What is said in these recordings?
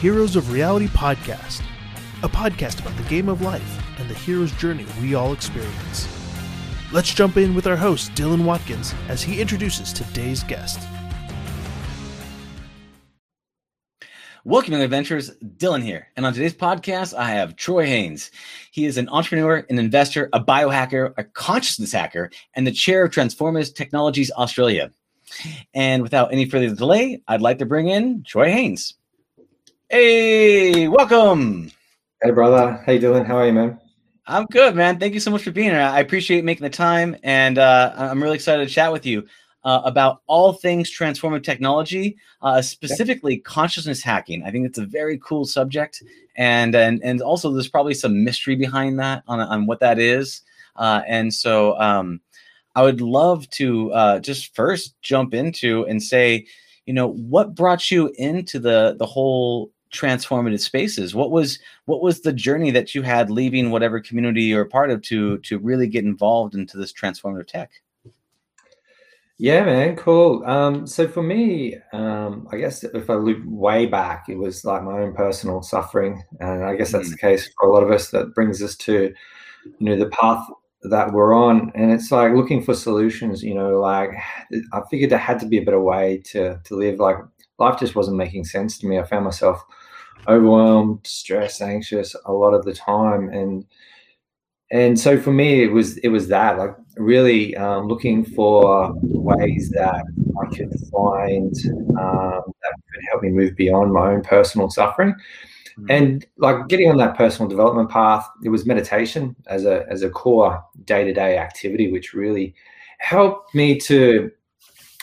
Heroes of Reality podcast, a podcast about the game of life and the hero's journey we all experience. Let's jump in with our host, Dylan Watkins, as he introduces today's guest. Welcome to Adventures, Dylan here. And on today's podcast, I have Troy Haynes. He is an entrepreneur, an investor, a biohacker, a consciousness hacker, and the chair of Transformers Technologies Australia. And without any further delay, I'd like to bring in Troy Haynes. Hey, welcome. Hey, brother. How you doing? How are you, man? I'm good, man. Thank you so much for being here. I appreciate making the time, and uh, I'm really excited to chat with you uh, about all things transformative technology, uh, specifically consciousness hacking. I think it's a very cool subject, and and and also there's probably some mystery behind that on on what that is. Uh, and so um, I would love to uh, just first jump into and say, you know, what brought you into the the whole transformative spaces what was what was the journey that you had leaving whatever community you're a part of to to really get involved into this transformative tech yeah, man, cool. Um, so for me, um, I guess if I look way back, it was like my own personal suffering, and I guess that's mm. the case for a lot of us. That brings us to, you know, the path that we're on, and it's like looking for solutions. You know, like I figured there had to be a better way to to live. Like life just wasn't making sense to me. I found myself overwhelmed, stressed, anxious a lot of the time, and and so for me it was it was that like really um, looking for ways that i could find um, that could help me move beyond my own personal suffering mm-hmm. and like getting on that personal development path it was meditation as a as a core day-to-day activity which really helped me to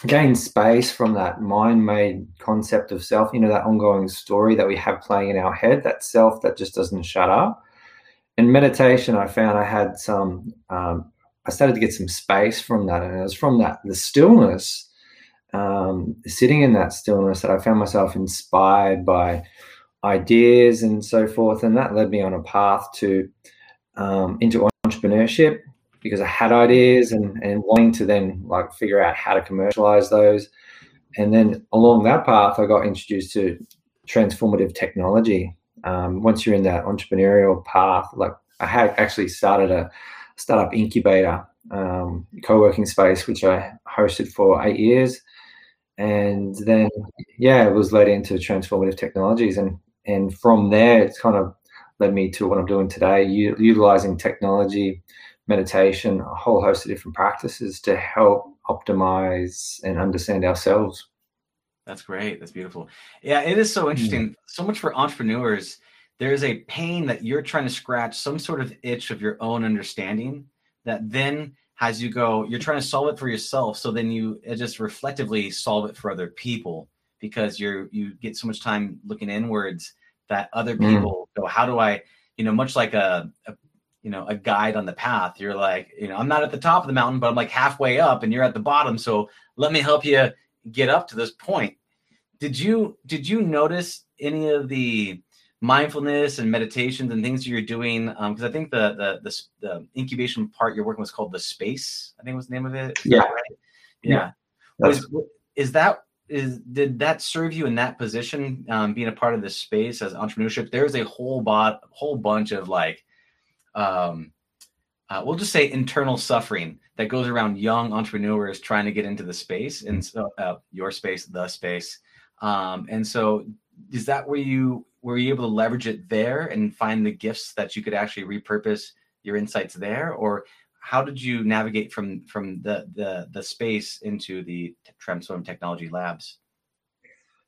gain space from that mind-made concept of self you know that ongoing story that we have playing in our head that self that just doesn't shut up in meditation, I found I had some, um, I started to get some space from that. And it was from that, the stillness, um, sitting in that stillness, that I found myself inspired by ideas and so forth. And that led me on a path to, um, into entrepreneurship because I had ideas and, and wanting to then like figure out how to commercialize those. And then along that path, I got introduced to transformative technology. Um, once you're in that entrepreneurial path, like I had actually started a startup incubator um, co-working space, which I hosted for eight years, and then yeah, it was led into transformative technologies, and and from there, it's kind of led me to what I'm doing today, u- utilizing technology, meditation, a whole host of different practices to help optimize and understand ourselves. That's great. That's beautiful. Yeah, it is so hmm. interesting. Mm. So much for entrepreneurs. There is a pain that you're trying to scratch, some sort of itch of your own understanding that then has you go, you're trying to solve it for yourself. So then you just reflectively solve it for other people because you're you get so much time looking inwards that other hmm. people mm. go, how do I, you know, much like a, a you know a guide on the path. You're like you know i'm not at the top of the mountain but i'm like halfway up and you're at the bottom. So let me help you get up to this point. Did you did you notice any of the mindfulness and meditations and things you're doing? Because um, i think the, the, the the incubation part you're working with is called the space i think was the name of it. Yeah. Right? yeah. Yeah. Is, is that is did that serve you in that position um, being a part of this space as entrepreneurship? There's a whole bot whole bunch of like um uh, we'll just say internal suffering that goes around young entrepreneurs trying to get into the space and so uh, your space, the space. Um, and so, is that where you were you able to leverage it there and find the gifts that you could actually repurpose your insights there, or how did you navigate from from the the the space into the Transform Technology Labs?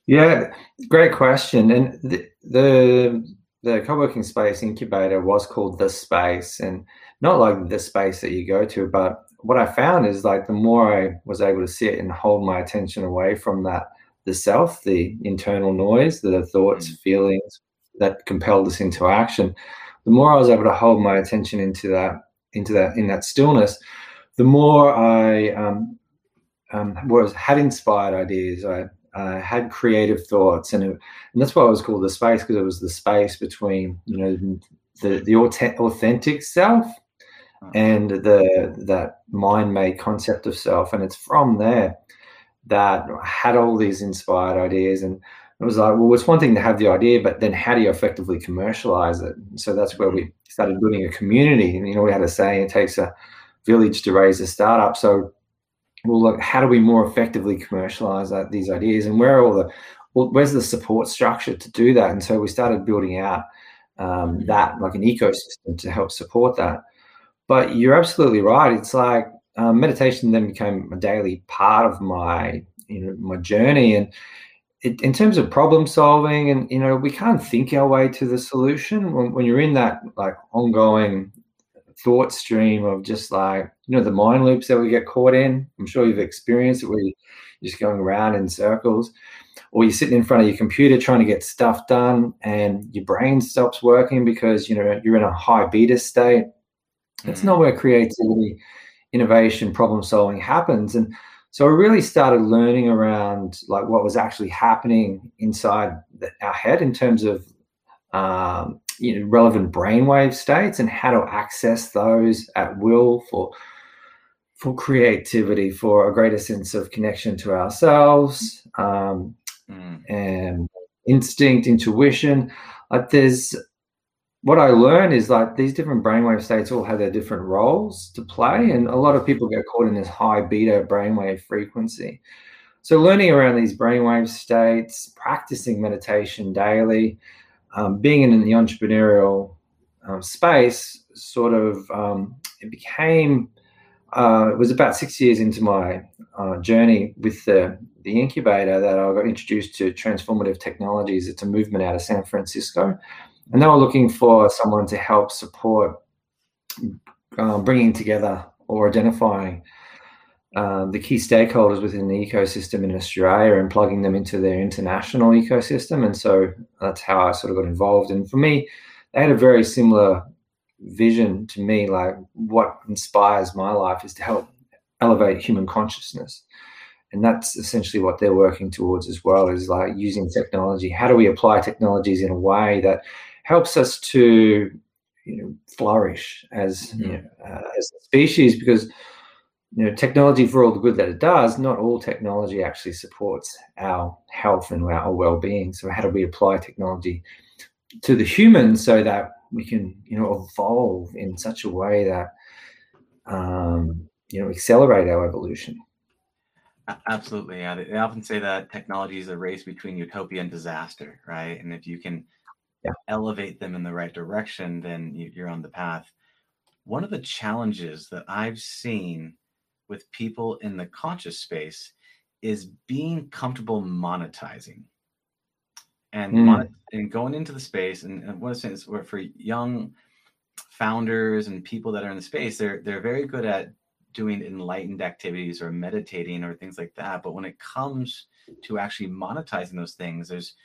Yeah, great question. And the, the the co-working space incubator was called the space and not like the space that you go to but what i found is like the more i was able to sit and hold my attention away from that the self the internal noise the thoughts mm. feelings that compelled us into action the more i was able to hold my attention into that into that in that stillness the more i um, um, was had inspired ideas i uh, had creative thoughts, and, it, and that's why it was called the space because it was the space between you know the the authentic self uh-huh. and the that mind made concept of self, and it's from there that I had all these inspired ideas, and it was like, well, it's one thing to have the idea, but then how do you effectively commercialize it? And so that's where we started building a community. And you know, we had a saying, it takes a village to raise a startup. So, well, look, how do we more effectively commercialize that, these ideas? And where are all the, well, where's the support structure to do that? And so we started building out um, that, like an ecosystem to help support that. But you're absolutely right. It's like um, meditation then became a daily part of my, you know, my journey. And it, in terms of problem solving and you know we can't think our way to the solution when, when you're in that like ongoing thought stream of just like you know the mind loops that we get caught in. I'm sure you've experienced it where you're just going around in circles or you're sitting in front of your computer trying to get stuff done and your brain stops working because you know you're in a high beta state. It's not where creativity innovation problem solving happens. And so I really started learning around like what was actually happening inside the, our head in terms of um, you know relevant brainwave states and how to access those at will for for creativity, for a greater sense of connection to ourselves um, mm. and instinct, intuition. Like there's what I learned is like these different brainwave states all have their different roles to play, and a lot of people get caught in this high beta brainwave frequency. So, learning around these brainwave states, practicing meditation daily, um, being in the entrepreneurial um, space, sort of, um, it became. Uh, it was about six years into my uh, journey with the, the incubator that I got introduced to transformative technologies. It's a movement out of San Francisco and they were looking for someone to help support um, bringing together or identifying um, the key stakeholders within the ecosystem in Australia and plugging them into their international ecosystem. And so that's how I sort of got involved. And for me, they had a very similar vision to me. Like what inspires my life is to help elevate human consciousness. And that's essentially what they're working towards as well is like using technology. How do we apply technologies in a way that helps us to you know flourish as mm-hmm. you know, uh, as a species because you know technology for all the good that it does not all technology actually supports our health and our well-being so how do we apply technology to the human so that we can you know evolve in such a way that um, you know accelerate our evolution absolutely yeah they often say that technology is a race between utopia and disaster right and if you can yeah. elevate them in the right direction, then you're on the path. One of the challenges that I've seen with people in the conscious space is being comfortable monetizing and mm. mon- and going into the space and, and what I'm saying is for young founders and people that are in the space they're they're very good at doing enlightened activities or meditating or things like that. But when it comes to actually monetizing those things there's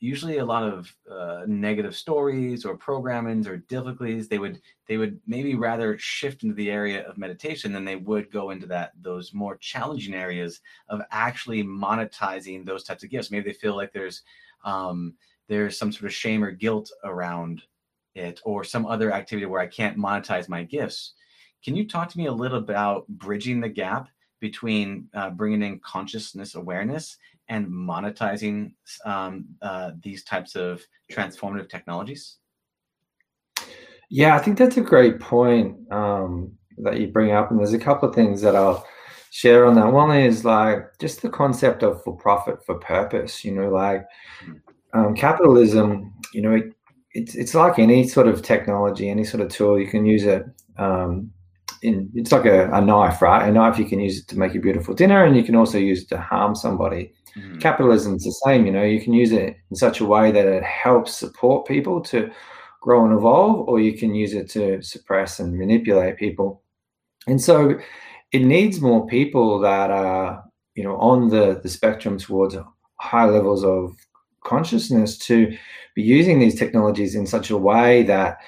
usually a lot of uh, negative stories or programmings or difficulties. They would they would maybe rather shift into the area of meditation than they would go into that those more challenging areas of actually monetizing those types of gifts. Maybe they feel like there's um, there's some sort of shame or guilt around it or some other activity where i can't monetize my gifts can you talk to me a little about bridging the gap between uh, bringing in consciousness awareness and monetizing um, uh, these types of transformative technologies? Yeah, I think that's a great point um, that you bring up. And there's a couple of things that I'll share on that. One is like just the concept of for profit, for purpose, you know, like mm-hmm. um, capitalism, you know, it, it's, it's like any sort of technology, any sort of tool, you can use it. Um, in, it's like a, a knife, right? A knife you can use it to make a beautiful dinner, and you can also use it to harm somebody. Mm. Capitalism is the same, you know, you can use it in such a way that it helps support people to grow and evolve, or you can use it to suppress and manipulate people. And so it needs more people that are, you know, on the, the spectrum towards high levels of consciousness to be using these technologies in such a way that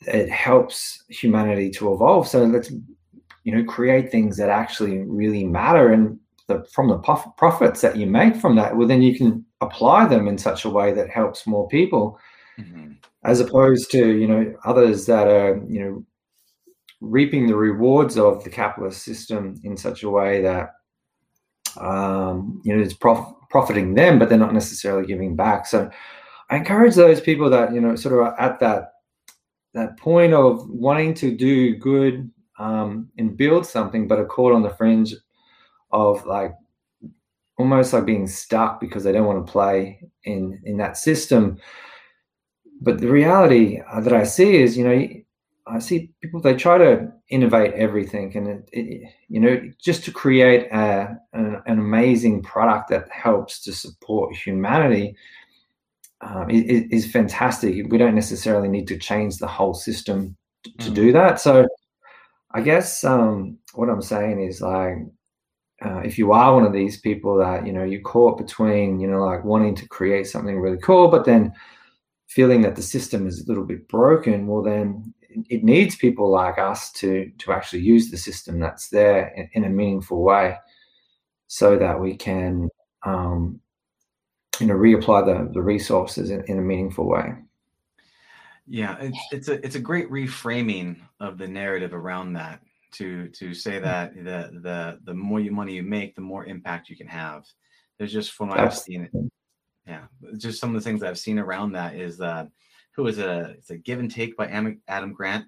it helps humanity to evolve. So let's, you know, create things that actually really matter and the from the profits that you make from that, well, then you can apply them in such a way that helps more people, mm-hmm. as opposed to you know others that are you know reaping the rewards of the capitalist system in such a way that um, you know it's prof- profiting them, but they're not necessarily giving back. So I encourage those people that you know sort of at that that point of wanting to do good um, and build something, but are caught on the fringe of like almost like being stuck because they don't want to play in in that system. But the reality uh, that I see is, you know, I see people they try to innovate everything, and it, it, you know, just to create a, an, an, amazing product that helps to support humanity um, is, is, fantastic. We don't necessarily need to change the whole system to, mm. do that. So, I guess um, what I'm saying is like uh, if you are one of these people that you know you're caught between you know like wanting to create something really cool but then feeling that the system is a little bit broken well then it needs people like us to to actually use the system that's there in, in a meaningful way so that we can um, you know reapply the, the resources in, in a meaningful way. Yeah it's, it's a it's a great reframing of the narrative around that to to say that the the the more you money you make, the more impact you can have. There's just from what I've seen, yeah, just some of the things I've seen around that is that who is a it's a give and take by Adam Grant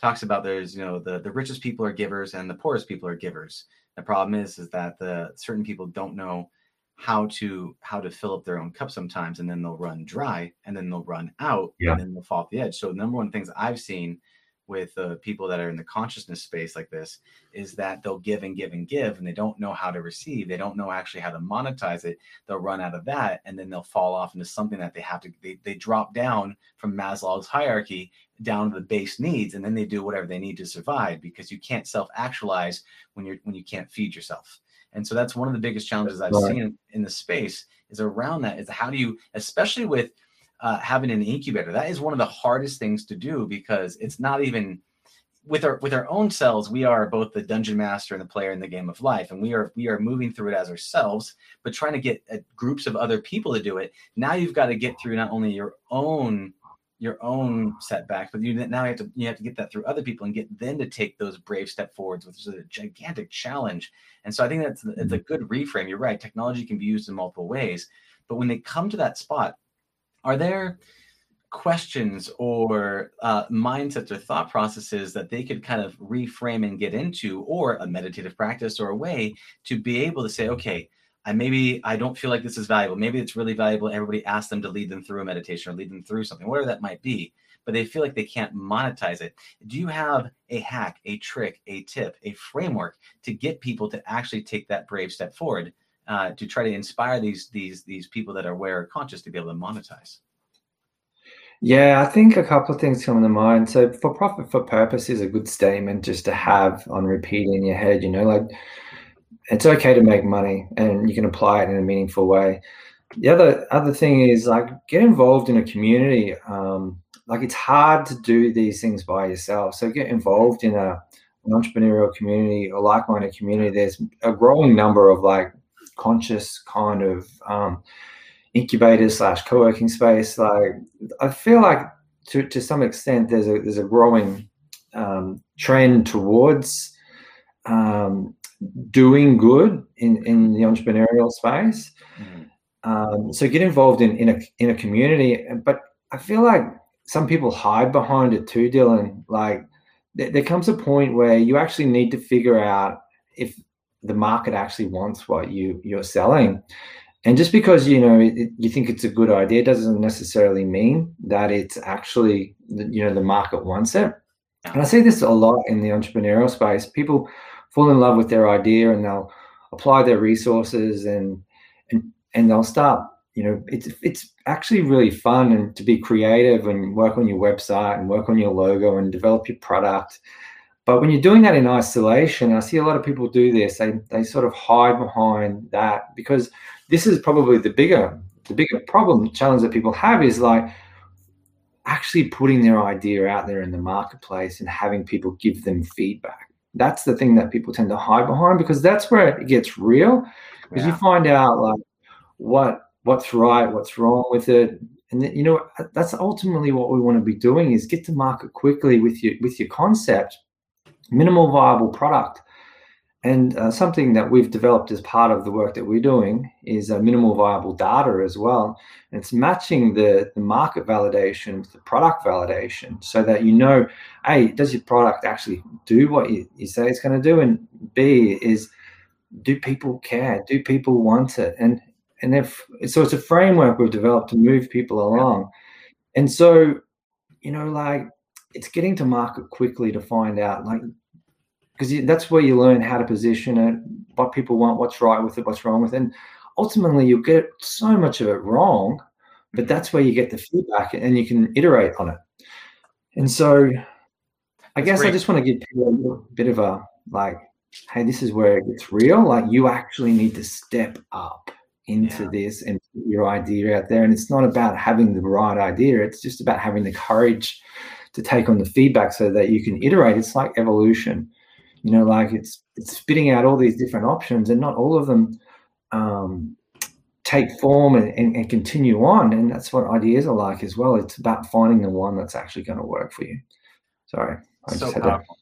talks about there's you know the the richest people are givers and the poorest people are givers. The problem is is that the certain people don't know how to how to fill up their own cup sometimes and then they'll run dry and then they'll run out yeah. and then they'll fall off the edge. So number one things I've seen with uh, people that are in the consciousness space like this is that they'll give and give and give and they don't know how to receive. They don't know actually how to monetize it. They'll run out of that and then they'll fall off into something that they have to they, they drop down from maslow's hierarchy down to the base needs and then they do whatever they need to survive because you can't self actualize when you're when you can't feed yourself. And so that's one of the biggest challenges i've right. seen in the space is around that is how do you especially with uh, having an incubator. That is one of the hardest things to do because it's not even with our with our own selves. We are both the dungeon master and the player in the game of life, and we are we are moving through it as ourselves. But trying to get uh, groups of other people to do it, now you've got to get through not only your own your own setbacks, but you now have to you have to get that through other people and get them to take those brave step forwards, which is a gigantic challenge. And so I think that's it's a good reframe. You're right. Technology can be used in multiple ways, but when they come to that spot, are there questions or uh, mindsets or thought processes that they could kind of reframe and get into or a meditative practice or a way to be able to say okay I maybe I don't feel like this is valuable. Maybe it's really valuable. Everybody asks them to lead them through a meditation or lead them through something, whatever that might be. But they feel like they can't monetize it. Do you have a hack, a trick, a tip, a framework to get people to actually take that brave step forward uh, to try to inspire these these these people that are aware or conscious to be able to monetize? Yeah, I think a couple of things come to mind. So, for profit for purpose is a good statement just to have on repeat in your head. You know, like it's okay to make money, and you can apply it in a meaningful way. The other other thing is like get involved in a community. Um, like it's hard to do these things by yourself, so get involved in a an entrepreneurial community or like-minded community. There's a growing number of like conscious kind of um, incubators slash co-working space. Like I feel like to, to some extent there's a there's a growing um, trend towards um, doing good in, in the entrepreneurial space. Mm-hmm. Um, so get involved in, in a in a community, but I feel like some people hide behind it too, Dylan. Like th- there comes a point where you actually need to figure out if the market actually wants what you you're selling. And just because you know it, you think it's a good idea doesn't necessarily mean that it's actually you know the market wants it. And i see this a lot in the entrepreneurial space. People fall in love with their idea and they'll apply their resources and and and they'll start you know it's it's actually really fun and to be creative and work on your website and work on your logo and develop your product but when you're doing that in isolation, I see a lot of people do this. They they sort of hide behind that because this is probably the bigger the bigger problem challenge that people have is like actually putting their idea out there in the marketplace and having people give them feedback. That's the thing that people tend to hide behind because that's where it gets real. Because yeah. you find out like what what's right, what's wrong with it, and you know that's ultimately what we want to be doing is get to market quickly with your with your concept minimal viable product and uh, something that we've developed as part of the work that we're doing is a minimal viable data as well. And it's matching the, the market validation with the product validation so that you know, A, does your product actually do what you, you say it's going to do? And B, is do people care? Do people want it? And and if so, it's a framework we've developed to move people along. And so, you know, like it's getting to market quickly to find out, like because that's where you learn how to position it, what people want, what's right with it, what's wrong with it. And ultimately, you'll get so much of it wrong, but that's where you get the feedback and you can iterate on it. And so, I that's guess great. I just want to give people a bit of a like, hey, this is where it gets real. Like, you actually need to step up into yeah. this and put your idea out there. And it's not about having the right idea, it's just about having the courage to take on the feedback so that you can iterate. It's like evolution you know like it's it's spitting out all these different options and not all of them um, take form and, and, and, continue on. And that's what ideas are like as well. It's about finding the one that's actually going to work for you. Sorry I so powerful.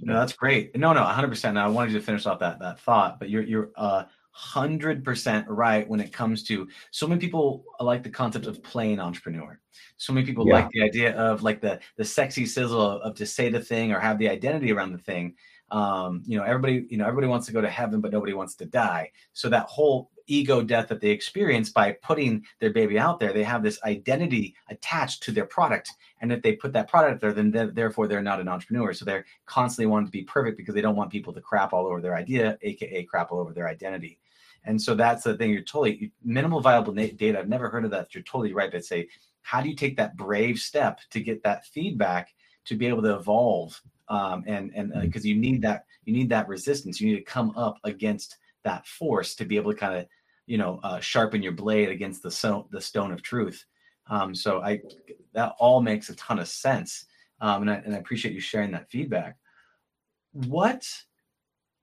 no that's great. No no 100% now i wanted you to finish off that that thought but you're you're uh 100% right when it comes to so many people like the concept of playing entrepreneur. So many people yeah. like the idea of like the the sexy sizzle of, of, to say the thing or have the identity around the thing. Um you know everybody you know everybody wants to go to heaven but nobody wants to die. So that whole ego death that they experience by putting their baby out there they have this identity attached to their product. And if they put that product there then therefore they're not an entrepreneur. So they're constantly wanting to be perfect because they don't want people to crap all over their idea aka crap all over their identity and so that's the thing you're totally minimal viable data i've never heard of that you're totally right but say how do you take that brave step to get that feedback to be able to evolve um, and and because uh, you need that you need that resistance you need to come up against that force to be able to kind of you know uh, sharpen your blade against the stone the stone of truth. Um, so i that all makes a ton of sense um, and, I, and i appreciate you sharing that feedback. What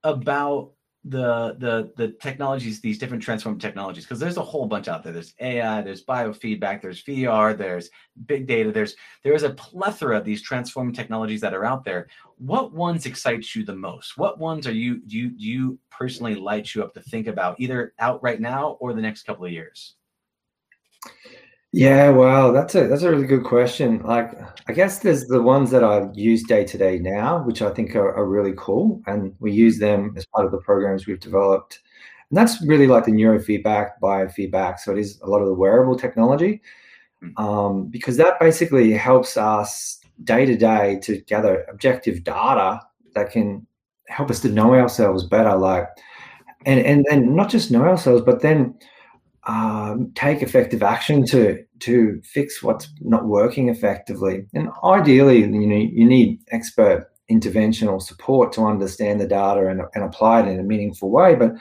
about the the the technologies these different transform technologies because there's a whole bunch out there. There's ai there's biofeedback there's vr there's big data there's there is a plethora of these transforming technologies that are out there. What ones excite you the most? What ones are you do you do you personally light you up to think about either out right now or the next couple of years yeah, well, that's a that's a really good question. Like, I guess there's the ones that I use day to day now, which I think are, are, really cool, and we use them as part of the programs we've developed. And that's really like the neurofeedback, biofeedback. So it is a lot of the wearable technology, hmm. um, because that basically helps us day to day to gather objective data that can help us to know ourselves better. Like, and and and not just know ourselves, but then um, take effective action to to fix what's not working effectively. And ideally, you know, you need expert intervention or support to understand the data and, and apply it in a meaningful way. But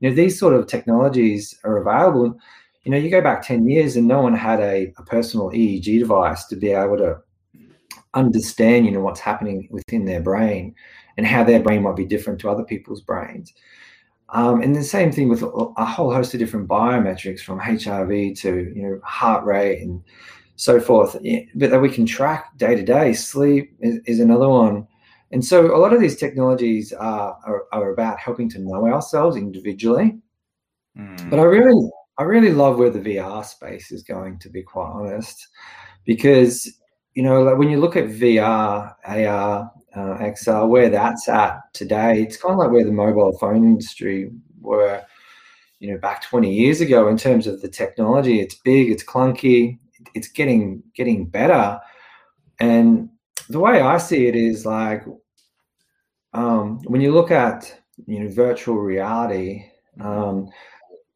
you know, these sort of technologies are available. You know, you go back 10 years and no one had a, a personal EEG device to be able to understand, you know, what's happening within their brain and how their brain might be different to other people's brains. Um, and the same thing with a whole host of different biometrics from HRV to you know heart rate and so forth, but that we can track day to day. Sleep is, is, another one, and so a lot of these technologies are, are, are about helping to know ourselves individually. Mm. But I really I really love where the VR space is going. To be quite honest, because you know like when you look at VR, AR, uh, XR, where that's at today, it's kind of like where the mobile phone industry were, you know, back 20 years ago in terms of the technology. It's big, it's clunky, it's getting getting better. And the way I see it is like um, when you look at you know virtual reality, um,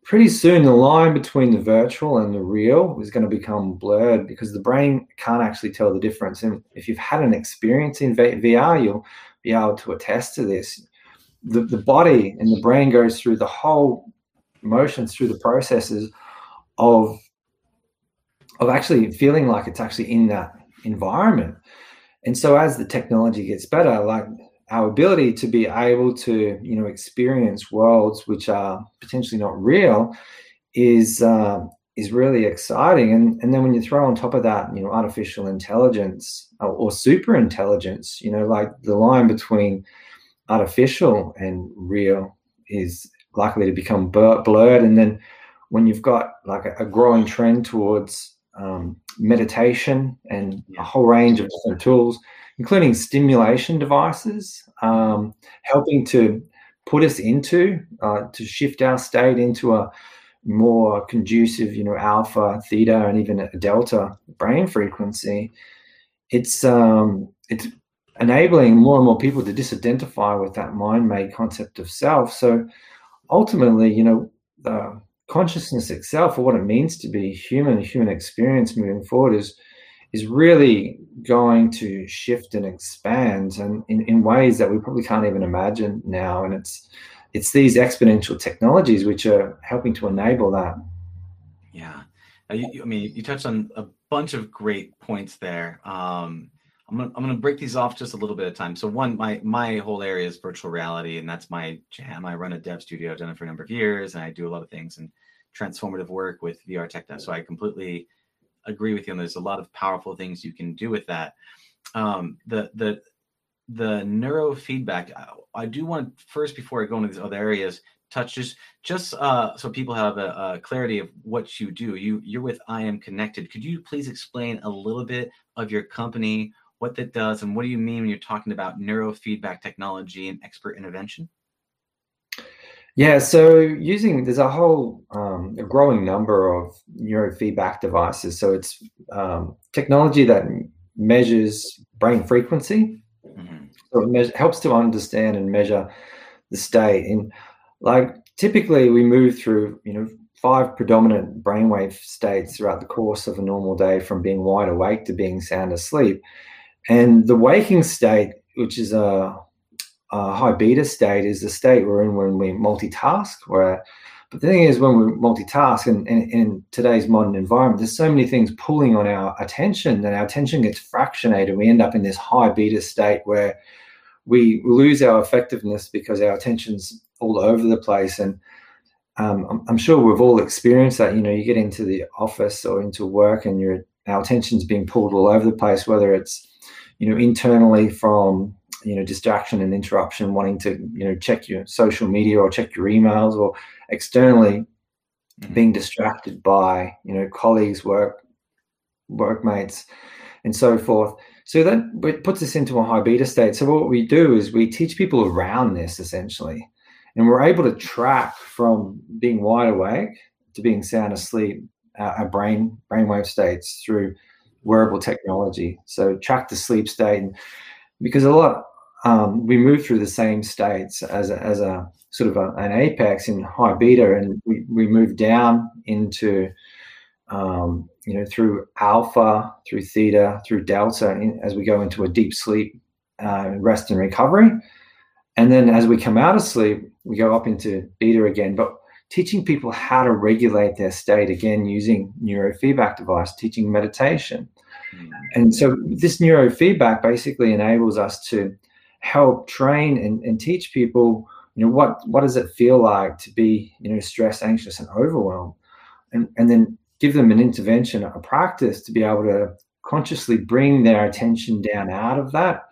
pretty soon the line between the virtual and the real is going to become blurred because the brain can't actually tell the difference. And if you've had an experience in VR, you'll be able to attest to this. The, the body and the brain goes through the whole motions through the processes of of actually feeling like it's actually in that environment. And so as the technology gets better, like our ability to be able to you know experience worlds which are potentially not real is uh, is really exciting and and then when you throw on top of that you know artificial intelligence or, or super intelligence you know like the line between artificial and real is likely to become blurred. And then when you've got like a, a growing trend towards um, meditation and a whole range of different tools, including stimulation devices, um, helping to put us into uh, to shift our state into a more conducive, you know, alpha, theta, and even a delta brain frequency. It's um, it's enabling more and more people to disidentify with that mind-made concept of self. So ultimately, you know, the consciousness itself, or what it means to be human, human experience moving forward, is is really going to shift and expand, and in, in ways that we probably can't even imagine now. And it's it's these exponential technologies which are helping to enable that. Yeah, I mean, you touched on a bunch of great points there. Um, I'm gonna I'm gonna break these off just a little bit of time. So one, my my whole area is virtual reality, and that's my jam. I run a dev studio, I've done it for a number of years, and I do a lot of things and transformative work with VR tech. Now. So I completely agree with you. And there's a lot of powerful things you can do with that. Um, the the the neurofeedback. I, I do want first before I go into these other areas touch just just uh, so people have a, a, clarity of what you do. You you're with I am connected. Could you please explain a little bit of your company? What that does, and what do you mean when you're talking about neurofeedback technology and expert intervention? Yeah, so using there's a whole um, a growing number of neurofeedback devices. So it's um, technology that measures brain frequency. Mm-hmm. So it me- helps to understand and measure the state. And like typically, we move through you know five predominant brainwave states throughout the course of a normal day, from being wide awake to being sound asleep. And the waking state, which is a, a high beta state, is the state we're in when we multitask. Where, but the thing is, when we multitask in, in, today's modern environment, there's so many things pulling on our attention that our attention gets fractionated. We end up in this high beta state where we lose our effectiveness because our attention's all over the place. And um, I'm, I'm, sure we've all experienced that. You know, you get into the office or into work, and your our attention's being pulled all over the place, whether it's you know, internally from you know distraction and interruption, wanting to you know check your social media or check your emails, or externally mm-hmm. being distracted by you know colleagues, work workmates, and so forth. So that puts us into a high beta state. So what we do is we teach people around this essentially, and we're able to track from being wide awake to being sound asleep our brain brainwave states through wearable technology. So track the sleep state, and because a lot um, we move through the same states as a, as a sort of a, an apex in high beta, and we, we move down into um, you know through alpha, through theta, through delta, in, as we go into a deep sleep, uh, rest and recovery, and then as we come out of sleep, we go up into beta again, but teaching people how to regulate their state again using neurofeedback device teaching meditation mm. and so this neurofeedback basically enables us to help train and, and teach people you know what what does it feel like to be you know stressed anxious and overwhelmed and and then give them an intervention a practice to be able to consciously bring their attention down out of that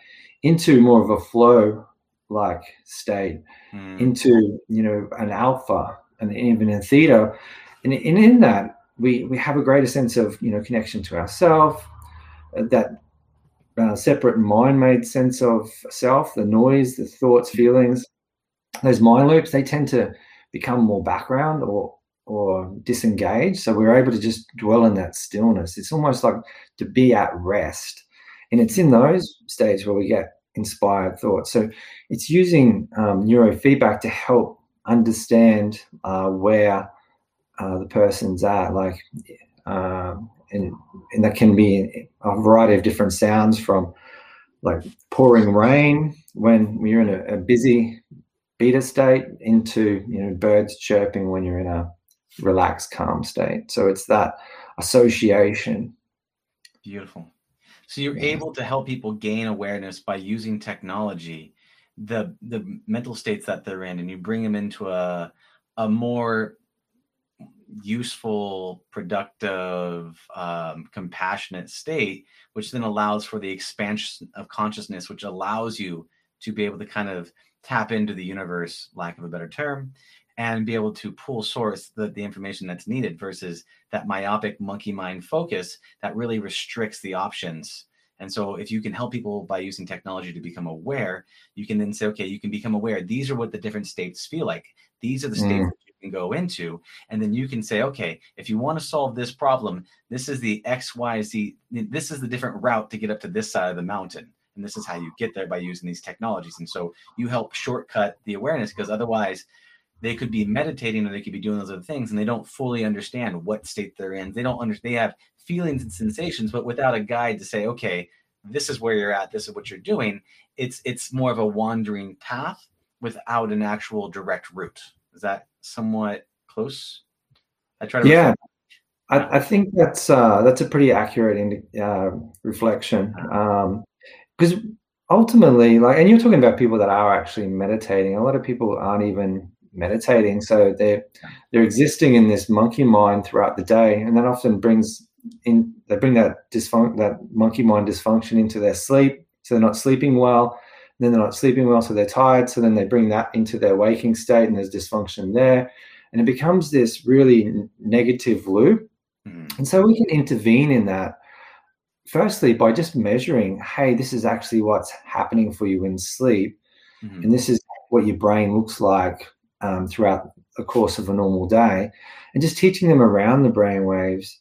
into more of a flow like state mm. into you know an alpha and even in theta. And, and in that, we, we have a greater sense of you know connection to ourself, uh, that uh, separate mind-made sense of self, the noise, the thoughts, feelings, those mind loops, they tend to become more background or or disengaged. So we're able to just dwell in that stillness. It's almost like to be at rest. And it's in those states where we get inspired thoughts. So it's using um, neurofeedback to help understand uh, where uh, the person's at, like, uh, and and that can be a variety of different sounds from like pouring rain when you're in a, a busy beta state into you know birds chirping when you're in a relaxed calm state. So it's that association. Beautiful. So you're yeah. able to help people gain awareness by using technology the the mental states that they're in and you bring them into a a more useful productive um, compassionate state which then allows for the expansion of consciousness which allows you to be able to kind of tap into the universe, lack of a better term, and be able to pull source the, the information that's needed versus that myopic monkey mind focus that really restricts the options. And so, if you can help people by using technology to become aware, you can then say, okay, you can become aware. These are what the different states feel like. These are the states mm. that you can go into. And then you can say, okay, if you want to solve this problem, this is the XYZ, this is the different route to get up to this side of the mountain. And this is how you get there by using these technologies. And so you help shortcut the awareness because otherwise, they could be meditating or they could be doing those other things and they don't fully understand what state they're in. They don't understand they have feelings and sensations but without a guide to say okay this is where you're at this is what you're doing it's it's more of a wandering path without an actual direct route. Is that somewhat close? I try to yeah. I, I, think that's uh, that's a pretty accurate uh, reflection because um, ultimately like and you're talking about people that are actually meditating. A lot of people aren't even meditating. So they're they're existing in this monkey mind throughout the day, and that often brings in they bring that dysfunction that monkey mind dysfunction into their sleep. So they're not sleeping well. then they're not sleeping well, so they're tired. So then they bring that into their waking state, and there's dysfunction there, and it becomes this really negative loop. Mm. And so we can intervene in that firstly by just measuring hey this is actually what's happening for you in sleep mm-hmm. and this is what your brain looks like um, throughout the course of a normal day and just teaching them around the brain waves.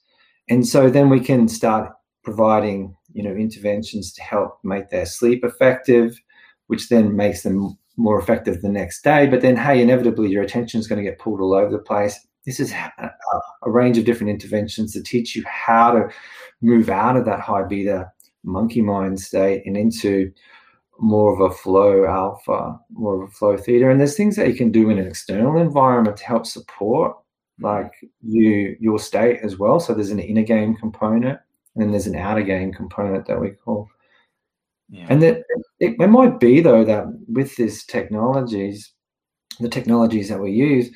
And so then we can start providing you know interventions to help make their sleep effective which then makes them more effective the next day. But then hey inevitably your attention is going to get pulled all over the place. This is a, a range of different interventions to teach you how to move out of that high beta monkey mind state and into more of a flow alpha, more of a flow theta. And there's things that you can do in an external environment to help support like you your state as well. So there's an inner game component and then there's an outer game component that we call. Yeah. And that it, it might be though that with these technologies, the technologies that we use,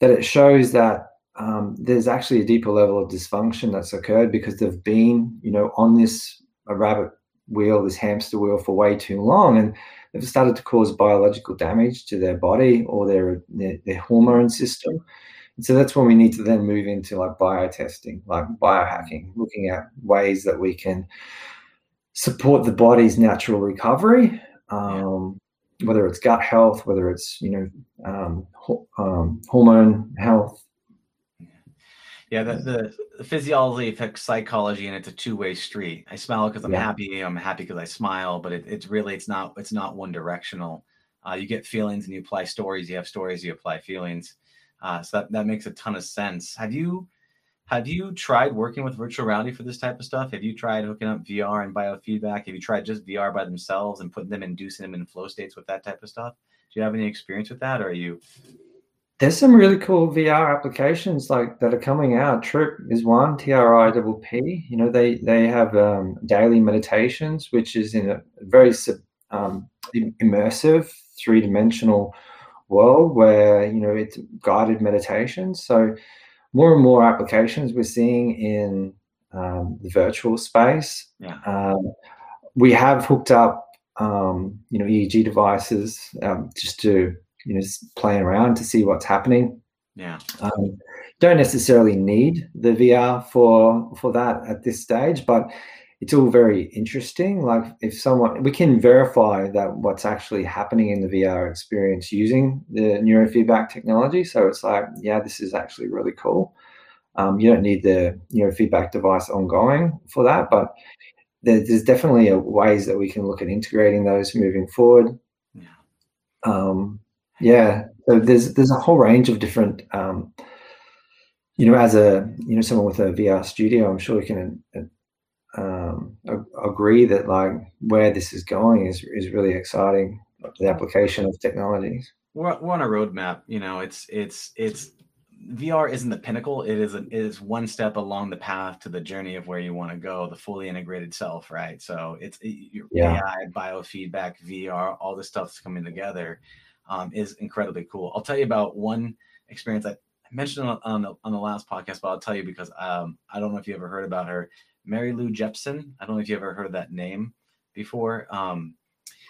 that it shows that um, there's actually a deeper level of dysfunction that's occurred because they've been, you know, on this a rabbit wheel, this hamster wheel for way too long, and they've started to cause biological damage to their body or their their, their hormone system. And so that's when we need to then move into like biotesting, like biohacking, looking at ways that we can support the body's natural recovery, um, whether it's gut health, whether it's you know um, um, hormone health, yeah, the, the, physiology affects psychology, and it's a two way street. I smile because I'm yeah. happy. I'm happy because I smile, but it, it's really it's not it's not one directional. Uh, you get feelings and you apply stories. You have stories, you apply feelings. Uh, so that that makes a ton of sense. Have you have you tried working with virtual reality for this type of stuff? Have you tried hooking up VR and biofeedback? Have you tried just VR by themselves and putting them, inducing them in flow states with that type of stuff? Do you have any experience with that, or are you there's some really cool VR applications like that are coming out. Trip is one, T R I P. You know, they they have um, daily meditations, which is in a very um, immersive, three dimensional world where you know it's guided meditations. So more and more applications we're seeing in um, the virtual space. Yeah. Um, we have hooked up, um, you know, EEG devices um, just to you know playing around to see what's happening. Yeah. Um, don't necessarily need the VR for for that at this stage, but it's all very interesting. Like if someone we can verify that what's actually happening in the VR experience using the neurofeedback technology. So it's like, yeah, this is actually really cool. Um, you don't need the neurofeedback device ongoing for that, but there's definitely ways that we can look at integrating those moving forward. Yeah. Um, yeah, so there's there's a whole range of different. Um, you know, as a you know someone with a VR studio, I'm sure you can um, agree that like where this is going is is really exciting. The application of technologies. We're, we're on a roadmap. You know, it's it's it's VR isn't the pinnacle. It is a, it is one step along the path to the journey of where you want to go, the fully integrated self, right? So it's your yeah. AI, biofeedback, VR, all this stuff's coming together um, is incredibly cool. I'll tell you about one experience I mentioned on, on, the, on the last podcast, but I'll tell you because um, I don't know if you ever heard about her, Mary Lou Jepsen. I don't know if you ever heard of that name before. Um,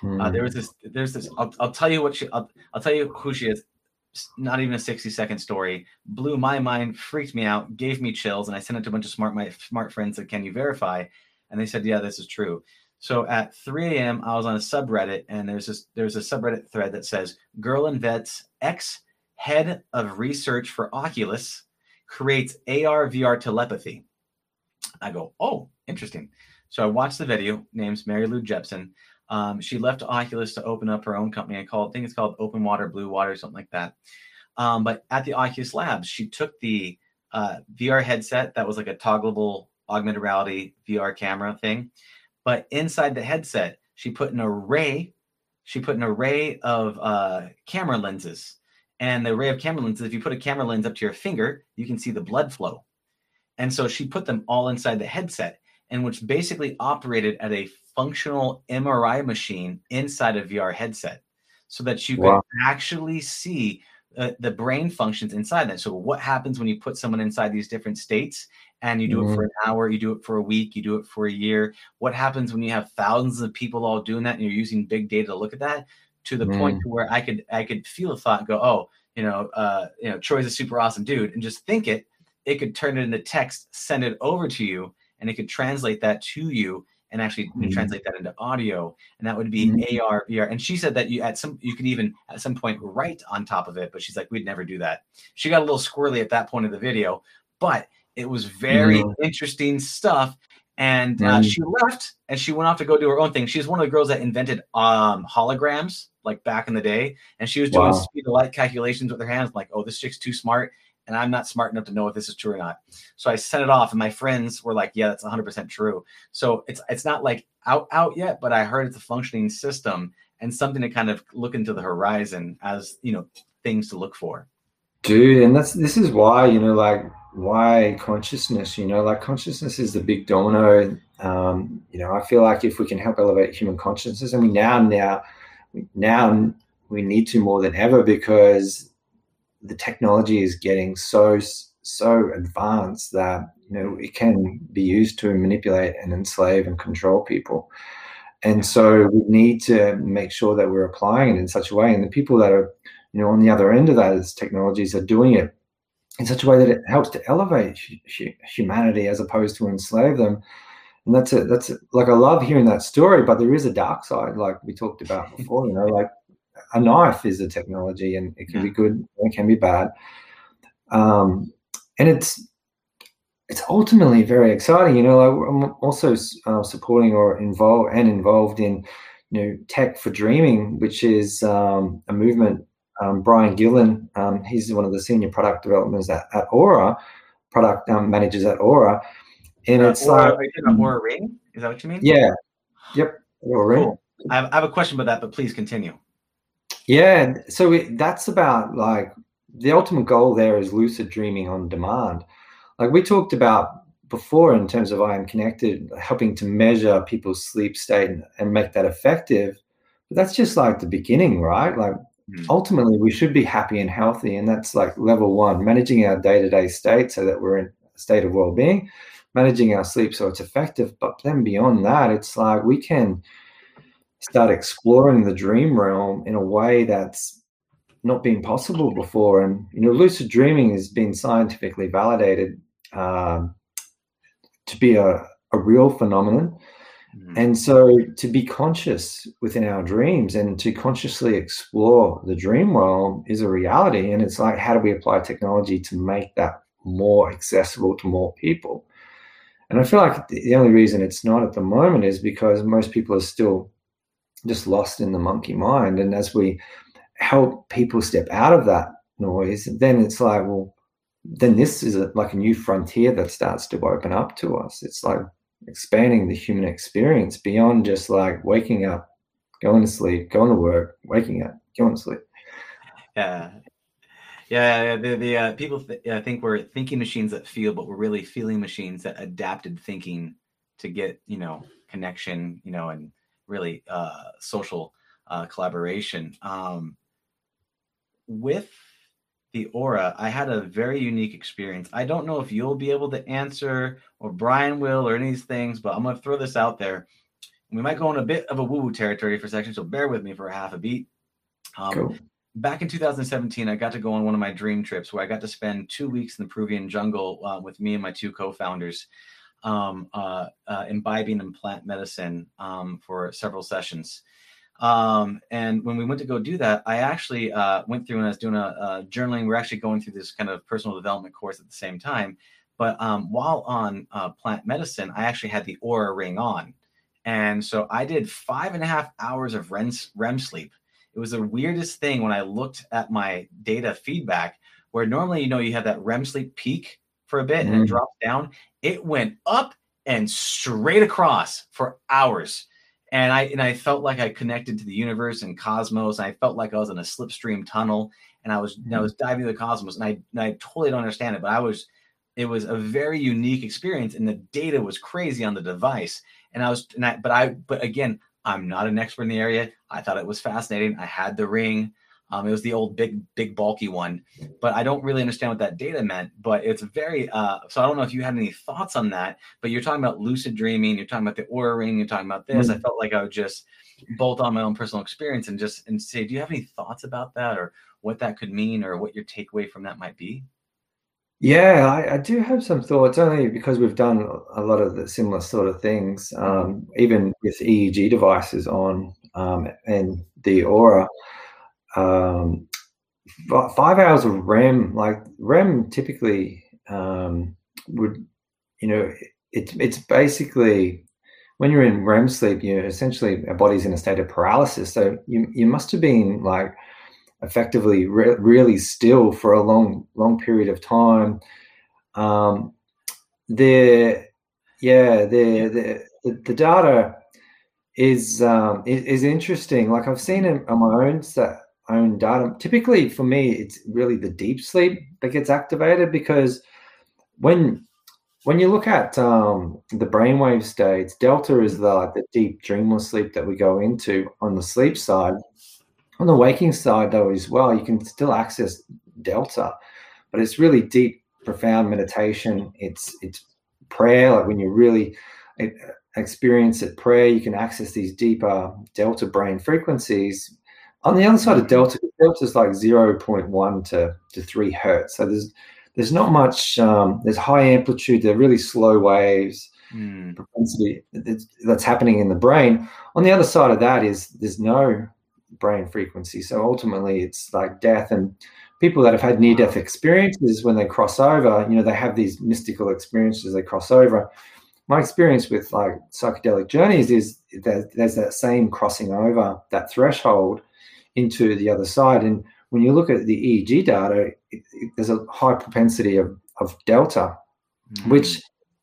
Hmm. Uh, there was this. There's this. I'll, I'll tell you what she. I'll, I'll tell you who she is. Not even a 60 second story. Blew my mind, freaked me out, gave me chills, and I sent it to a bunch of smart my smart friends that can you verify? And they said, yeah, this is true. So at 3 a.m., I was on a subreddit, and there's this there's a subreddit thread that says "Girl invents ex head of research for Oculus creates AR VR telepathy." I go, "Oh, interesting." So I watched the video. Name's Mary Lou Jepsen. Um, she left Oculus to open up her own company. I call I think it's called Open Water, Blue Water, something like that. Um, but at the Oculus Labs, she took the uh, VR headset that was like a toggleable augmented reality VR camera thing. But inside the headset, she put an array. She put an array of uh, camera lenses, and the array of camera lenses. If you put a camera lens up to your finger, you can see the blood flow. And so she put them all inside the headset, and which basically operated at a functional MRI machine inside a VR headset, so that you wow. can actually see uh, the brain functions inside that. So what happens when you put someone inside these different states and you do mm-hmm. it for an hour, you do it for a week, you do it for a year? What happens when you have thousands of people all doing that and you're using big data to look at that? To the mm-hmm. point to where I could I could feel a thought go, oh, you know, uh, you know, Troy's a super awesome dude, and just think it. It could turn it into text, send it over to you, and it could translate that to you and actually mm-hmm. translate that into audio and that would be mm-hmm. AR VR and she said that you at some you could even at some point write on top of it but she's like we'd never do that she got a little squirrely at that point of the video but it was very mm-hmm. interesting stuff and uh, she left and she went off to go do her own thing she's one of the girls that invented um, holograms like back in the day and she was doing wow. speed of light calculations with her hands like oh this chick's too smart and I'm not smart enough to know if this is true or not. So I sent it off, and my friends were like, "Yeah, that's 100% true." So it's it's not like out out yet, but I heard it's a functioning system and something to kind of look into the horizon as you know things to look for. Dude, and that's this is why you know like why consciousness. You know, like consciousness is the big domino. Um, you know, I feel like if we can help elevate human consciousness, and we now now now we need to more than ever because the technology is getting so so advanced that you know it can be used to manipulate and enslave and control people. And so we need to make sure that we're applying it in such a way. And the people that are you know on the other end of those technologies are doing it in such a way that it helps to elevate humanity as opposed to enslave them. And that's it. That's it. like i love hearing that story but there is a dark side like we talked about before you know like a knife is a technology and it can be good and it can be bad. Um, and it's it's ultimately very exciting. You know, like I'm also uh, supporting or involved and involved in you know tech for dreaming, which is um, a movement. Um, Brian Gillen, um, he's one of the senior product developers at, at Oura, product um, managers at Oura, and uh, it's Oura, like Oura Ring. Is that what you mean? Yeah. Yep. Oura cool. Ring. I have, I have a question about that, but please continue. Yeah, so it, that's about like the ultimate goal there is lucid dreaming on demand. Like we talked about before in terms of I am connected, helping to measure people's sleep state and, and make that effective. But that's just like the beginning, right? Like mm. ultimately we should be happy and healthy. And that's like level one, managing our day-to-day state so that we're in a state of well-being, managing our sleep so it's effective. But then beyond that, it's like we can start exploring the dream realm in a way that's not been possible before. And you know, lucid dreaming has been scientifically validated um, to be a, a real phenomenon. Mm-hmm. And so to be conscious within our dreams and to consciously explore the dream realm is a reality. And it's like, how do we apply technology to make that more accessible to more people? And I feel like the only reason it's not at the moment is because most people are still just lost in the monkey mind. And as we help people step out of that noise, then it's like, well, then this is a, like a new frontier that starts to open up to us. It's like expanding the human experience beyond just like waking up, going to sleep, going to work, waking up, going to sleep. Yeah. Yeah, the, the uh, people th- yeah, think we're thinking machines that feel, but we're really feeling machines that adapted thinking to get you know connection, you know, and really uh, social uh, collaboration. Um, with the Oura, I had a very unique experience. I don't know if you'll be able to answer or Brian will or any of these things, but I'm going to throw this out there. we might go on a bit of a woo woo territory for a second, so bear with me for a half a beat. Um, cool. Back in 2017, I got to go on one of my dream trips where I got to spend two weeks in the Peruvian jungle uh, with me and my two co-founders, um, uh, uh, imbibing in plant medicine um, for several sessions. Um, and when we went to go do that, I actually uh, went through and I was doing a, a, journaling. We're actually going through this kind of personal development course at the same time. But um, while on uh, plant medicine, I actually had the Oura ring on. And so I did five and a half hours of REM, REM sleep. It was the weirdest thing when I looked at my data feedback, where normally, you know, you have that REM sleep peak for a bit mm-hmm. and it mm-hmm. drops down. It went up and straight across for hours and I and I felt like I connected to the universe and cosmos. And I felt like I was in a slipstream tunnel, and I was mm-hmm. I was diving into the cosmos, and I and I totally don't understand it, but I was. It was a very unique experience, and the data was crazy on the device. And I was, and I, but I, but again, I'm not an expert in the area. I thought it was fascinating. I had the ring. Um, it was the old big, big, bulky one, but I don't really understand what that data meant. But it's very, uh, so I don't know if you had any thoughts on that. But you're talking about lucid dreaming, you're talking about the Oura ring, you're talking about this. Mm-hmm. I felt like I would just bolt on my own personal experience and just and say, do you have any thoughts about that, or what that could mean, or what your takeaway from that might be? Yeah, I, I do have some thoughts only because we've done a lot of the similar sort of things, um, even with EEG devices on um, and the Oura um, five hours of REM, like REM typically um, would, you know, it's it's basically when you're in REM sleep, you essentially our body's in a state of paralysis. So you you must have been like effectively re- really still for a long long period of time. Um, the yeah the the the data is um, is, is interesting. Like I've seen it on my own set own data. Typically, for me, it's really the deep sleep that gets activated because when when you look at um, the brainwave states, delta is the like the deep dreamless sleep that we go into on the sleep side. On the waking side, though, as well, you can still access delta, but it's really deep, profound meditation. It's it's prayer, like when you really experience it prayer, you can access these deeper delta brain frequencies on the other side of delta, delta is like 0.1 to, to 3 hertz. So there's there's not much. Um, there's high amplitude. They're really slow waves. Mm. Propensity that's happening in the brain. On the other side of that is there's no brain frequency. So ultimately, it's like death. And people that have had near death experiences when they cross over, you know, they have these mystical experiences. They cross over. My experience with like psychedelic journeys is that there's that same crossing over that threshold into the other side. And when you look at the EEG data, it, it, there's a high propensity of, of delta, mm. which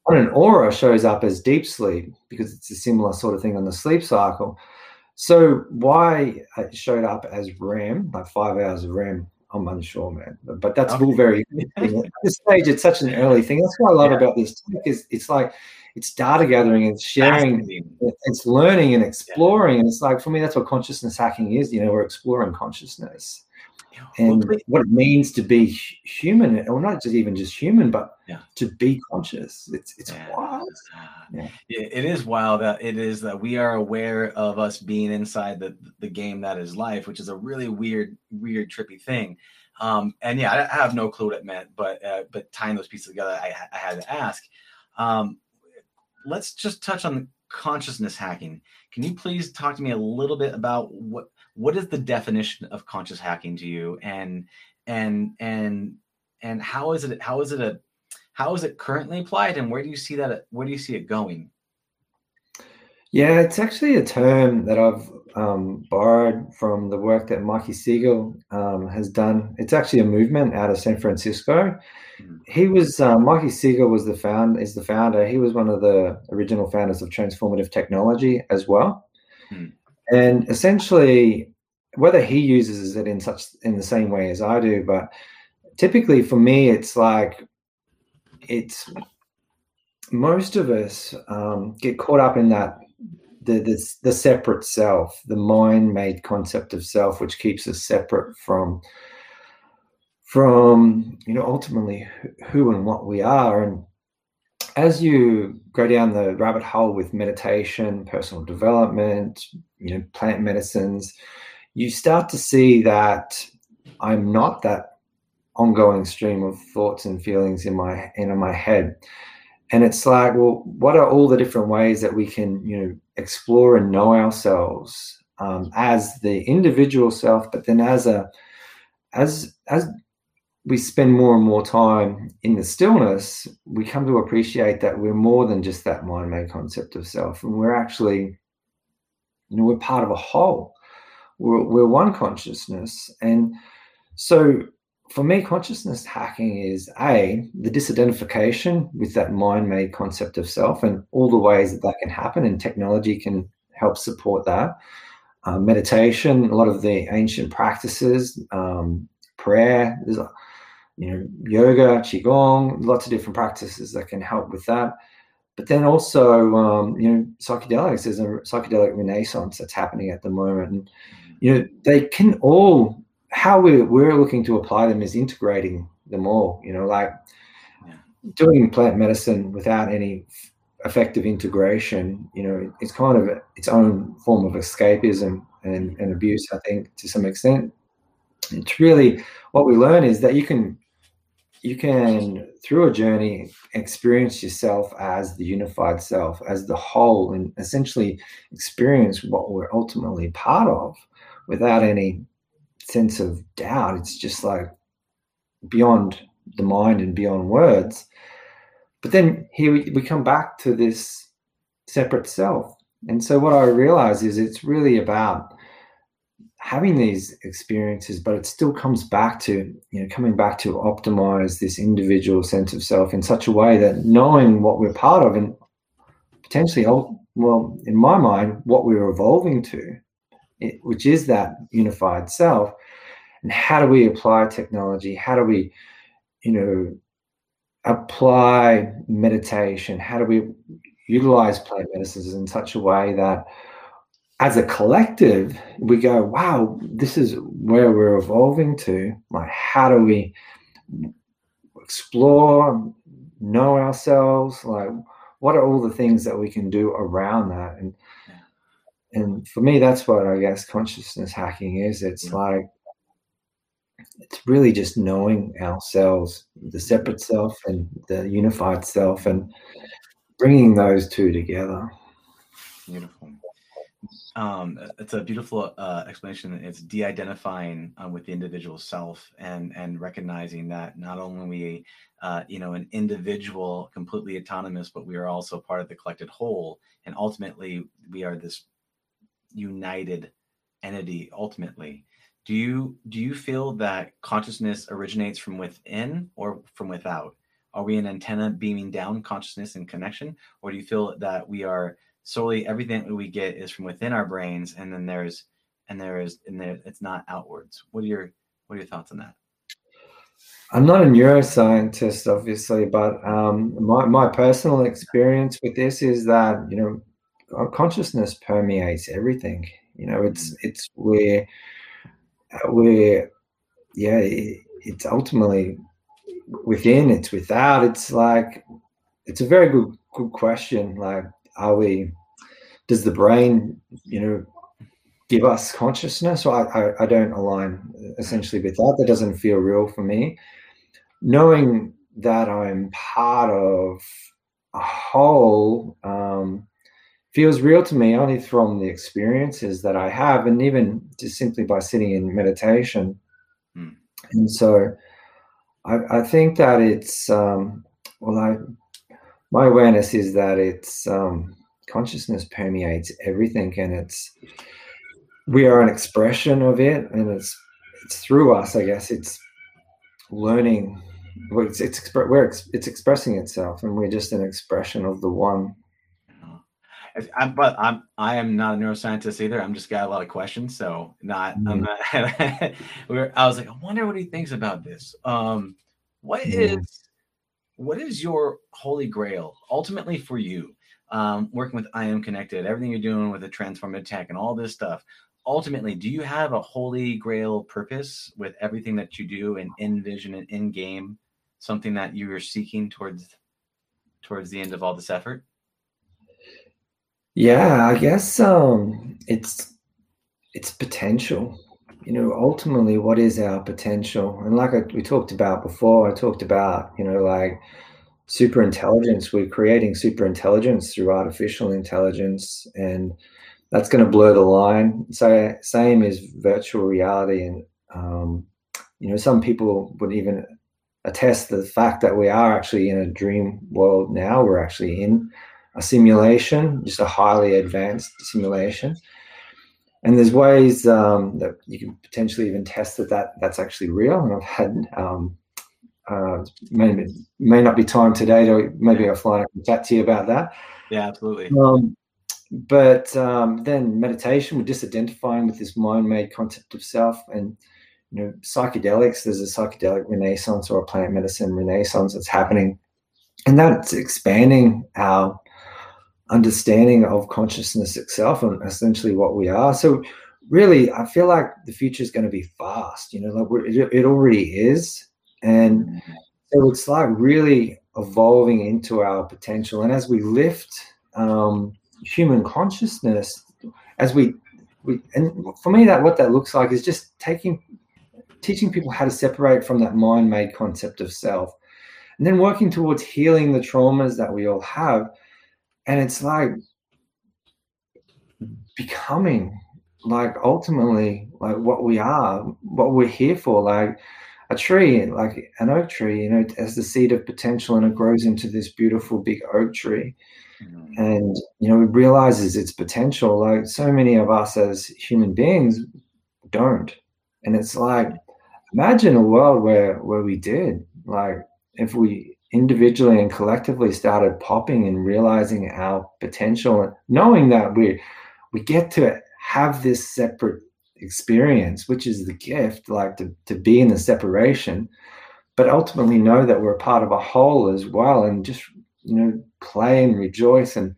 on an Oura shows up as deep sleep because it's a similar sort of thing on the sleep cycle. So why it showed up as REM, like five hours of REM, I'm unsure, man. But that's okay. all very at this stage. It's such an early thing. That's what I love yeah. about this is it's like it's data gathering and sharing it's learning and exploring yeah. and it's like for me that's what consciousness hacking is you know we're exploring consciousness and well, what it means to be human or not just even just human but yeah. to be conscious it's it's yeah. wild yeah. it is wild that it is that we are aware of us being inside the the game that is life which is a really weird weird trippy thing um, and yeah I, I, have no clue what it meant but uh, but tying those pieces together i, I had to ask um, let's just touch on the consciousness hacking. Can you please talk to me a little bit about what what is the definition of conscious hacking to you, and and and and how is it how is it a how is it currently applied, and where do you see that where do you see it going? Yeah, it's actually a term that I've um, borrowed from the work that Mikey Siegel um, has done. It's actually a movement out of San Francisco. He was uh, Mikey Siegel was the found is the founder. He was one of the original founders of transformative technology as well. Mm. And essentially, whether he uses it in such in the same way as I do, but typically for me, it's like it's most of us um, get caught up in that the, the, the separate self, the mind-made concept of self, which keeps us separate from from you know ultimately who and what we are. And as you go down the rabbit hole with meditation, personal development, you know, plant medicines, you start to see that I'm not that ongoing stream of thoughts and feelings in my in my head. And it's like, well, what are all the different ways that we can, you know, explore and know ourselves um, as the individual self, but then as a as as we spend more and more time in the stillness, we come to appreciate that we're more than just that mind made concept of self. And we're actually, you know, we're part of a whole. We're, we're one consciousness. And so for me, consciousness hacking is A, the disidentification with that mind made concept of self and all the ways that that can happen. And technology can help support that. Uh, meditation, a lot of the ancient practices, um, prayer, there's you know, yoga, qigong, lots of different practices that can help with that. But then also, um, you know, psychedelics. There's a psychedelic renaissance that's happening at the moment, and you know, they can all. How we're, we're looking to apply them is integrating them all. You know, like yeah. doing plant medicine without any effective integration. You know, it's kind of its own form of escapism and, and abuse. I think to some extent, it's really what we learn is that you can you can through a journey experience yourself as the unified self as the whole and essentially experience what we're ultimately part of without any sense of doubt. It's just like beyond the mind and beyond words. But then here we, we come back to this separate self. And so what i realize is it's really about having these experiences, but it still comes back to, you know, coming back to optimize this individual sense of self in such a way that knowing what we're part of and potentially, well, in my mind, what we're evolving to, which is that unified self, and how do we apply technology? How do we, you know, apply meditation? How do we utilize plant medicines in such a way that as a collective, we go, wow, this is where we're evolving to. Like, how do we explore, know ourselves? Like, what are all the things that we can do around that? And and for me, that's what I guess consciousness hacking is. It's yeah. like it's really just knowing ourselves, the separate self and the unified self, and bringing those two together. Beautiful um, it's a beautiful uh, explanation. It's de-identifying uh, with the individual self and and recognizing that not only we, uh, you know, an individual completely autonomous, but we are also part of the collected whole, and ultimately we are this united entity. Ultimately, do you do you feel that consciousness originates from within or from without? Are we an antenna beaming down consciousness and connection, or do you feel that we are solely everything that we get is from within our brains and then there's and there is and there it's not outwards what are your what are your thoughts on that i'm not a neuroscientist obviously but um, my, my personal experience with this is that you know consciousness permeates everything you know it's mm. it's where where yeah it's ultimately within it's without it's like it's a very good good question like are we does the brain you know give us consciousness or I, I, I don't align essentially with that that doesn't feel real for me knowing that i'm part of a whole um, feels real to me only from the experiences that i have and even just simply by sitting in meditation hmm. and so I, I think that it's um, well i my awareness is that it's um, consciousness permeates everything, and it's we are an expression of it, and it's it's through us. I guess it's learning. It's it's expre- we're it's expressing itself, and we're just an expression of the one. I'm, but I'm I am not a neuroscientist either. I'm just got a lot of questions, so not. Mm. I'm not. we're, I was like, I wonder what he thinks about this. Um, what mm. is what is your holy grail ultimately for you? Um, working with I am connected, everything you're doing with the transformative tech and all this stuff. Ultimately, do you have a holy grail purpose with everything that you do and in vision and in game? Something that you are seeking towards? towards the end of all this effort? Yeah, I guess um, it's it's potential. You know, ultimately, what is our potential? And like I, we talked about before, I talked about you know like super intelligence. We're creating super intelligence through artificial intelligence, and that's going to blur the line. So same is virtual reality, and um, you know, some people would even attest the fact that we are actually in a dream world now. We're actually in a simulation, just a highly advanced simulation. And there's ways um, that you can potentially even test that, that that's actually real. And I've had um, uh, may, may not be time today to maybe offline I can chat to you about that. Yeah, absolutely. Um, but um, then meditation, we're disidentifying with this mind-made concept of self, and you know psychedelics. There's a psychedelic renaissance or a plant medicine renaissance that's happening, and that's expanding our understanding of consciousness itself and essentially what we are. So really, I feel like the future is going to be fast. You know, like it, it already is, and so it's like really evolving into our potential. And as we lift um, human consciousness, as we we and for me that what that looks like is just taking teaching people how to separate from that mind-made concept of self and then working towards healing the traumas that we all have and it's like becoming like ultimately like what we are what we're here for like a tree like an oak tree you know as the seed of potential and it grows into this beautiful big oak tree mm-hmm. and you know it realizes its potential like so many of us as human beings don't and it's like imagine a world where where we did like if we individually and collectively started popping and realizing our potential and knowing that we we get to have this separate experience which is the gift like to, to be in the separation but ultimately know that we're a part of a whole as well and just you know play and rejoice and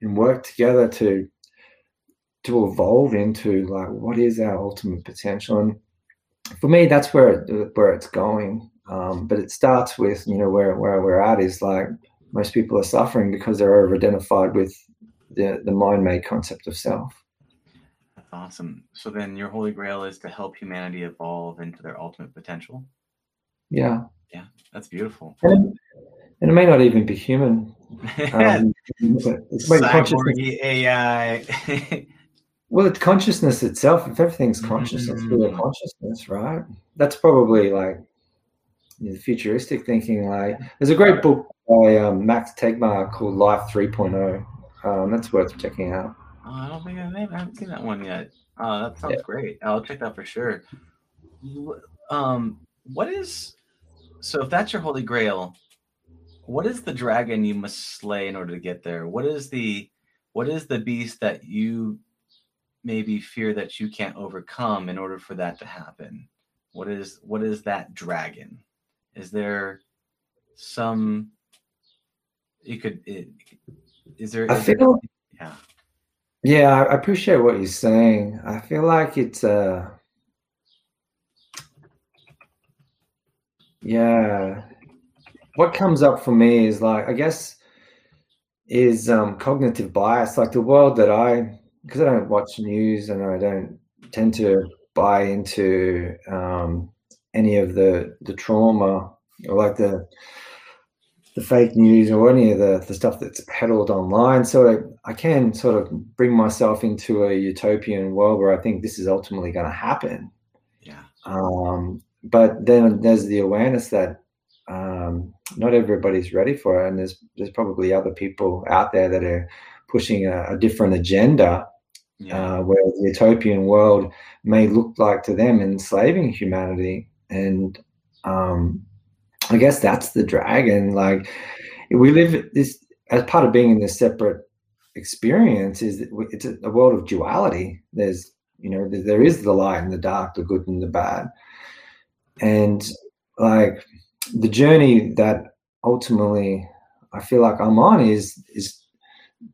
and work together to to evolve into like what is our ultimate potential. And for me that's where where it's going um, but it starts with, you know, where, where we're at is like most people are suffering because they're over identified with the, the mind made concept of self. That's awesome. So then your holy grail is to help humanity evolve into their ultimate potential. Yeah. Yeah. That's beautiful. And, and it may not even be human. Um, it's Cyborg AI. well, it's consciousness itself. If everything's consciousness, mm-hmm. really consciousness, right? That's probably like the futuristic thinking. Like, there's a great book by um, Max Tegmark called Life 3.0. Um, that's worth checking out. Oh, I don't think I, I haven't seen that one yet. Oh, that sounds yeah. great. I'll check that for sure. Um, what is so? If that's your holy grail, what is the dragon you must slay in order to get there? What is the what is the beast that you maybe fear that you can't overcome in order for that to happen? What is what is that dragon? Is there some you could is there I feel there, yeah. Yeah, I appreciate what you're saying. I feel like it's uh yeah. What comes up for me is like I guess is um cognitive bias, like the world that I because I don't watch news and I don't tend to buy into um any of the the trauma or like the the fake news or any of the, the stuff that's peddled online. So I, I can sort of bring myself into a utopian world where I think this is ultimately going to happen. Yeah. Um, but then there's the awareness that um, not everybody's ready for it, and there's there's probably other people out there that are pushing a, a different agenda yeah. uh, where the utopian world may look like to them enslaving humanity. And um, I guess that's the dragon. Like we live this as part of being in this separate experience is it's a, world of duality. There's you know there is the light and the dark, the good and the bad, and like the journey that ultimately I feel like I'm on is is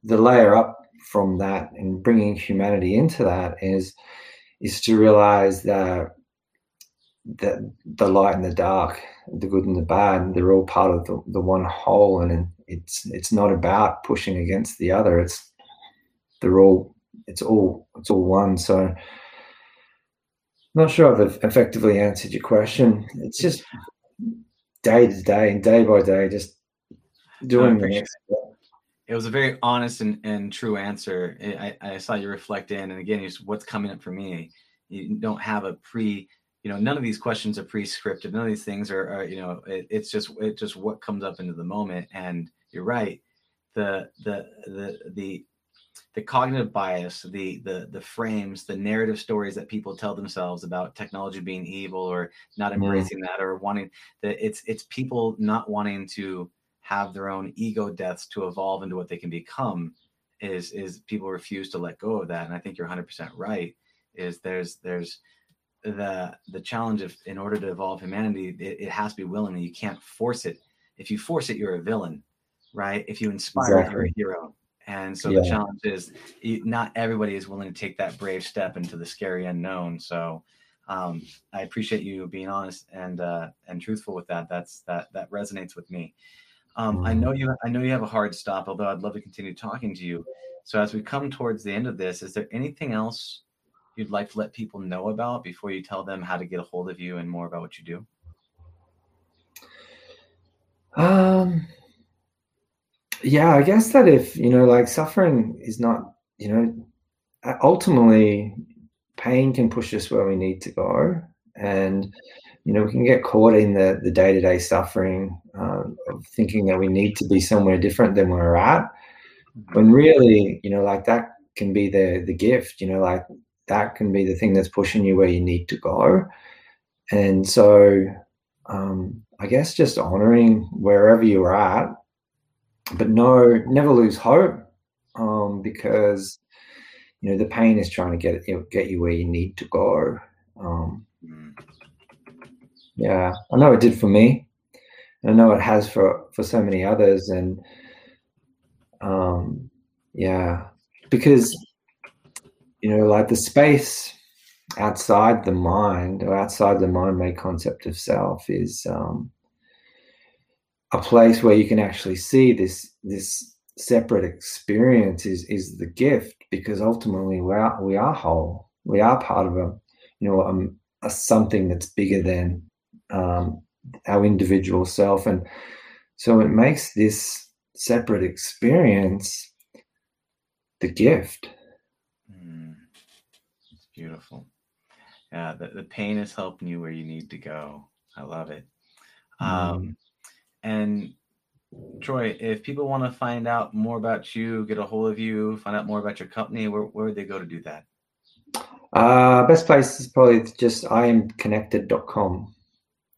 the layer up from that and bringing humanity into that is is to realize that the the light and the dark, the good and the bad, they're all part of the, the one whole, and it's it's not about pushing against the other. It's they're all it's all it's all one. So, I'm not sure I've effectively answered your question. It's just day to day and day by day, just doing the next. It was a very honest and, and true answer. I, I saw you reflect in, and again, it's what's coming up for me. You don't have a pre, you know, none of these questions are pre-scripted. None of these things are, are you know, it, it's just it's just what comes up into the moment. And you're right, the the the the the cognitive bias, the the the frames, the narrative stories that people tell themselves about technology being evil or not embracing mm. that or wanting that it's it's people not wanting to have their own ego deaths to evolve into what they can become is is people refuse to let go of that and i think you're 100% right is there's there's the the challenge of in order to evolve humanity it, it has to be willing and you can't force it if you force it you're a villain right if you inspire exactly. you're a hero and so yeah. the challenge is not everybody is willing to take that brave step into the scary unknown so um, I appreciate you being honest and uh, and truthful with that. That's that that resonates with me. Um, I know you. I know you have a hard stop. Although I'd love to continue talking to you. So as we come towards the end of this, is there anything else you'd like to let people know about before you tell them how to get a hold of you and more about what you do? Um. Yeah, I guess that if you know, like suffering is not, you know, ultimately pain can push us where we need to go, and you know, we can get caught in the the day to day suffering um, of thinking that we need to be somewhere different than we're at, when really, you know, like that can be the the gift. You know, like that can be the thing that's pushing you where you need to go. And so, um, I guess just honoring wherever you're at, but no, never lose hope, um, because you know the pain is trying to get you get you where you need to go. Um, mm yeah, I know it did for me. I know it has for for so many others, and um, yeah, because you know, like the space outside the mind or outside the mind-made concept of self is um, a place where you can actually see this this separate experience is is the gift because ultimately we are we are whole we are part of a you know um, a something that's bigger than um, our individual self. And so it makes this separate experience the gift. Beautiful. Yeah, the, the pain is helping you where you need to go. I love it. Um, and Troy, if people want to find out more about you, get a hold of you, find out more about your company, where, where would they go to do that? Uh, best place is probably just iamconnected.com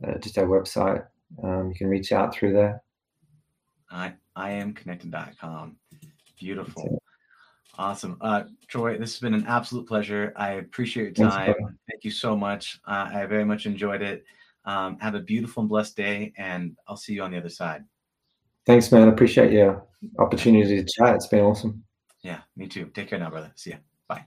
uh, just our website. Um, you can reach out through there. I I am connected.com. Beautiful. Awesome. Uh, Troy, this has been an absolute pleasure. I appreciate your time. Thanks, Thank you so much. Uh, I very much enjoyed it. Um, have a beautiful and blessed day, and I'll see you on the other side. Thanks, man. I appreciate your opportunity to chat. It's been awesome. Yeah, me too. Take care now, brother. See ya. Bye.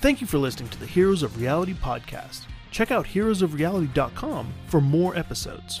Thank you for listening to the Heroes of Reality podcast check out heroesofreality.com for more episodes.